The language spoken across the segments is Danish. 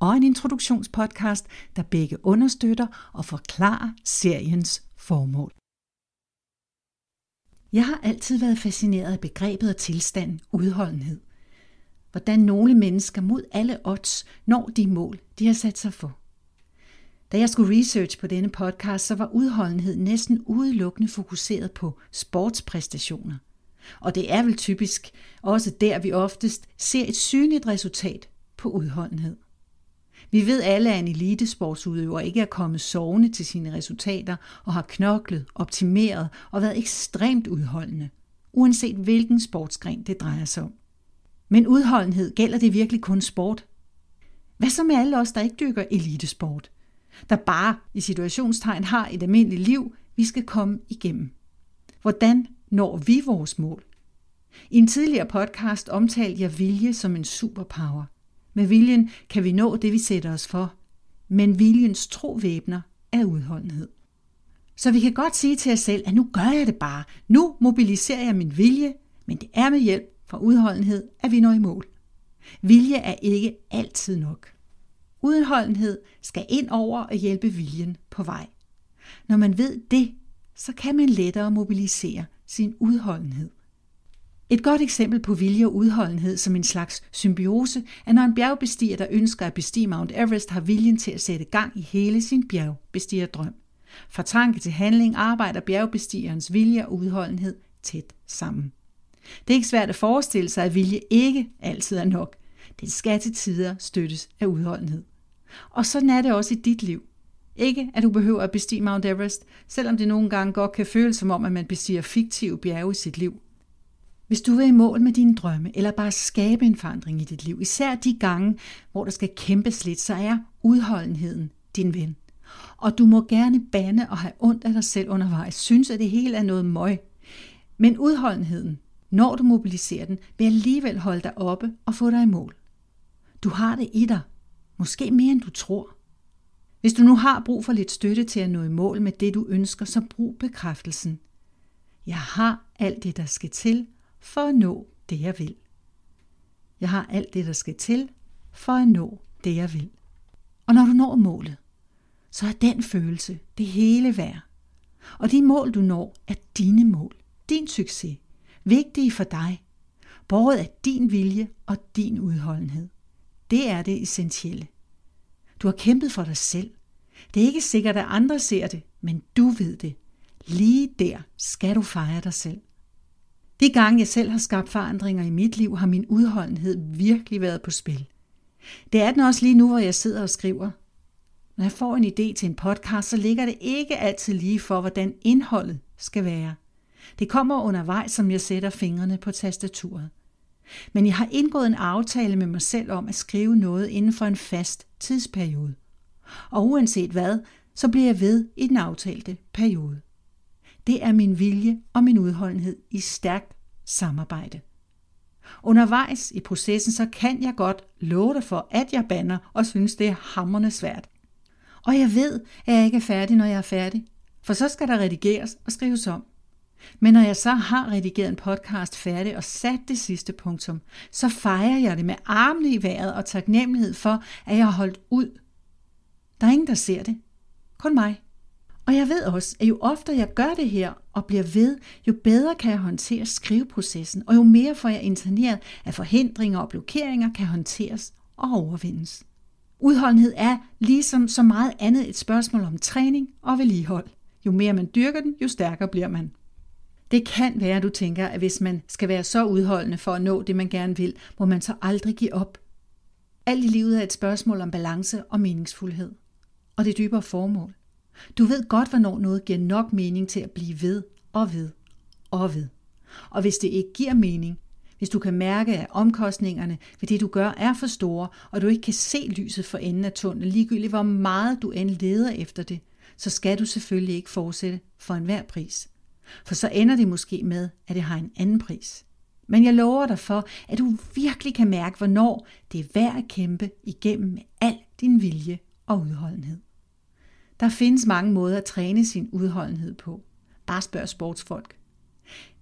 og en introduktionspodcast, der begge understøtter og forklarer seriens formål. Jeg har altid været fascineret af begrebet og tilstanden udholdenhed. Hvordan nogle mennesker mod alle odds når de mål, de har sat sig for. Da jeg skulle research på denne podcast, så var udholdenhed næsten udelukkende fokuseret på sportspræstationer. Og det er vel typisk også der, vi oftest ser et synligt resultat på udholdenhed. Vi ved alle, at en elitesportsudøver ikke er kommet sovende til sine resultater og har knoklet, optimeret og været ekstremt udholdende, uanset hvilken sportsgren det drejer sig om. Men udholdenhed gælder det virkelig kun sport? Hvad så med alle os, der ikke dykker elitesport? Der bare i situationstegn har et almindeligt liv, vi skal komme igennem. Hvordan når vi vores mål? I en tidligere podcast omtalte jeg vilje som en superpower – med viljen kan vi nå det, vi sætter os for, men viljens trovæbner er udholdenhed. Så vi kan godt sige til os selv, at nu gør jeg det bare. Nu mobiliserer jeg min vilje, men det er med hjælp fra udholdenhed, at vi når i mål. Vilje er ikke altid nok. Udholdenhed skal ind over og hjælpe viljen på vej. Når man ved det, så kan man lettere mobilisere sin udholdenhed. Et godt eksempel på vilje og udholdenhed som en slags symbiose er, når en bjergbestiger, der ønsker at bestige Mount Everest, har viljen til at sætte gang i hele sin bjergbestigerdrøm. Fra tanke til handling arbejder bjergbestigerens vilje og udholdenhed tæt sammen. Det er ikke svært at forestille sig, at vilje ikke altid er nok. Det skal til tider støttes af udholdenhed. Og sådan er det også i dit liv. Ikke at du behøver at bestige Mount Everest, selvom det nogle gange godt kan føles som om, at man bestiger fiktive bjerge i sit liv. Hvis du vil i mål med dine drømme, eller bare skabe en forandring i dit liv, især de gange, hvor der skal kæmpes lidt, så er udholdenheden din ven. Og du må gerne bande og have ondt af dig selv undervejs, synes, at det hele er noget møg. Men udholdenheden, når du mobiliserer den, vil alligevel holde dig oppe og få dig i mål. Du har det i dig. Måske mere end du tror. Hvis du nu har brug for lidt støtte til at nå i mål med det, du ønsker, så brug bekræftelsen. Jeg har alt det, der skal til, for at nå det, jeg vil. Jeg har alt det, der skal til for at nå det, jeg vil. Og når du når målet, så er den følelse det hele værd. Og de mål, du når, er dine mål, din succes, vigtige for dig, båret af din vilje og din udholdenhed. Det er det essentielle. Du har kæmpet for dig selv. Det er ikke sikkert, at andre ser det, men du ved det. Lige der skal du fejre dig selv. De gange jeg selv har skabt forandringer i mit liv, har min udholdenhed virkelig været på spil. Det er den også lige nu, hvor jeg sidder og skriver. Når jeg får en idé til en podcast, så ligger det ikke altid lige for, hvordan indholdet skal være. Det kommer undervejs, som jeg sætter fingrene på tastaturet. Men jeg har indgået en aftale med mig selv om at skrive noget inden for en fast tidsperiode. Og uanset hvad, så bliver jeg ved i den aftalte periode. Det er min vilje og min udholdenhed i stærkt samarbejde. Undervejs i processen, så kan jeg godt love dig for, at jeg banner og synes, det er hammerne svært. Og jeg ved, at jeg ikke er færdig, når jeg er færdig, for så skal der redigeres og skrives om. Men når jeg så har redigeret en podcast færdig og sat det sidste punktum, så fejrer jeg det med armene i vejret og taknemmelighed for, at jeg har holdt ud. Der er ingen, der ser det. Kun mig. Og jeg ved også, at jo oftere jeg gør det her og bliver ved, jo bedre kan jeg håndtere skriveprocessen, og jo mere får jeg interneret, at forhindringer og blokeringer kan håndteres og overvindes. Udholdenhed er ligesom så meget andet et spørgsmål om træning og vedligehold. Jo mere man dyrker den, jo stærkere bliver man. Det kan være, at du tænker, at hvis man skal være så udholdende for at nå det, man gerne vil, må man så aldrig give op. Alt i livet er et spørgsmål om balance og meningsfuldhed. Og det dybere formål. Du ved godt, hvornår noget giver nok mening til at blive ved og ved og ved. Og hvis det ikke giver mening, hvis du kan mærke, at omkostningerne ved det, du gør, er for store, og du ikke kan se lyset for enden af tunnelen, ligegyldigt hvor meget du end leder efter det, så skal du selvfølgelig ikke fortsætte for enhver pris. For så ender det måske med, at det har en anden pris. Men jeg lover dig for, at du virkelig kan mærke, hvornår det er værd at kæmpe igennem med al din vilje og udholdenhed. Der findes mange måder at træne sin udholdenhed på. Bare spørg sportsfolk.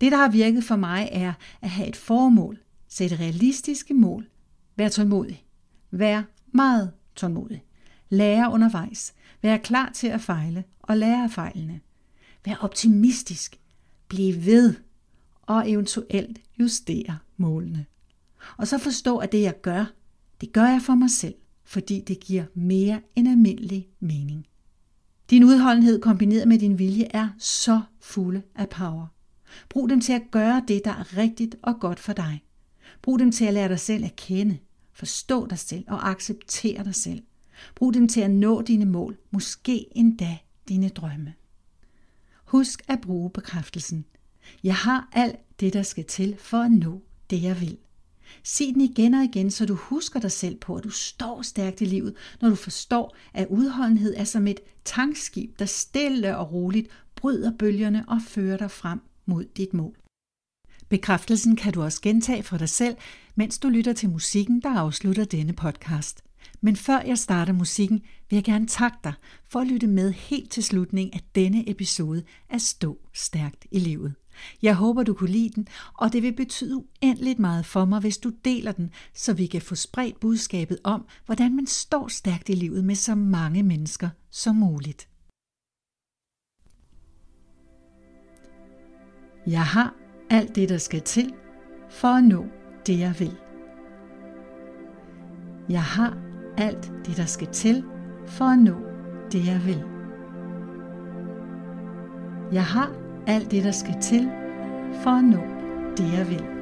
Det, der har virket for mig, er at have et formål, sætte realistiske mål, vær tålmodig, vær meget tålmodig, lære undervejs, vær klar til at fejle og lære af fejlene, vær optimistisk, bliv ved og eventuelt justere målene. Og så forstå, at det jeg gør, det gør jeg for mig selv, fordi det giver mere end almindelig mening. Din udholdenhed kombineret med din vilje er så fulde af power. Brug dem til at gøre det, der er rigtigt og godt for dig. Brug dem til at lære dig selv at kende, forstå dig selv og acceptere dig selv. Brug dem til at nå dine mål, måske endda dine drømme. Husk at bruge bekræftelsen. Jeg har alt det, der skal til for at nå det, jeg vil. Sig den igen og igen, så du husker dig selv på, at du står stærkt i livet, når du forstår, at udholdenhed er som et tankskib, der stille og roligt bryder bølgerne og fører dig frem mod dit mål. Bekræftelsen kan du også gentage for dig selv, mens du lytter til musikken, der afslutter denne podcast. Men før jeg starter musikken, vil jeg gerne takke dig for at lytte med helt til slutningen af denne episode af Stå Stærkt i Livet. Jeg håber, du kunne lide den, og det vil betyde uendeligt meget for mig, hvis du deler den, så vi kan få spredt budskabet om, hvordan man står stærkt i livet med så mange mennesker som muligt. Jeg har alt det, der skal til for at nå det, jeg vil. Jeg har alt det, der skal til for at nå det, jeg vil. Jeg har alt det, der skal til for at nå det, jeg vil.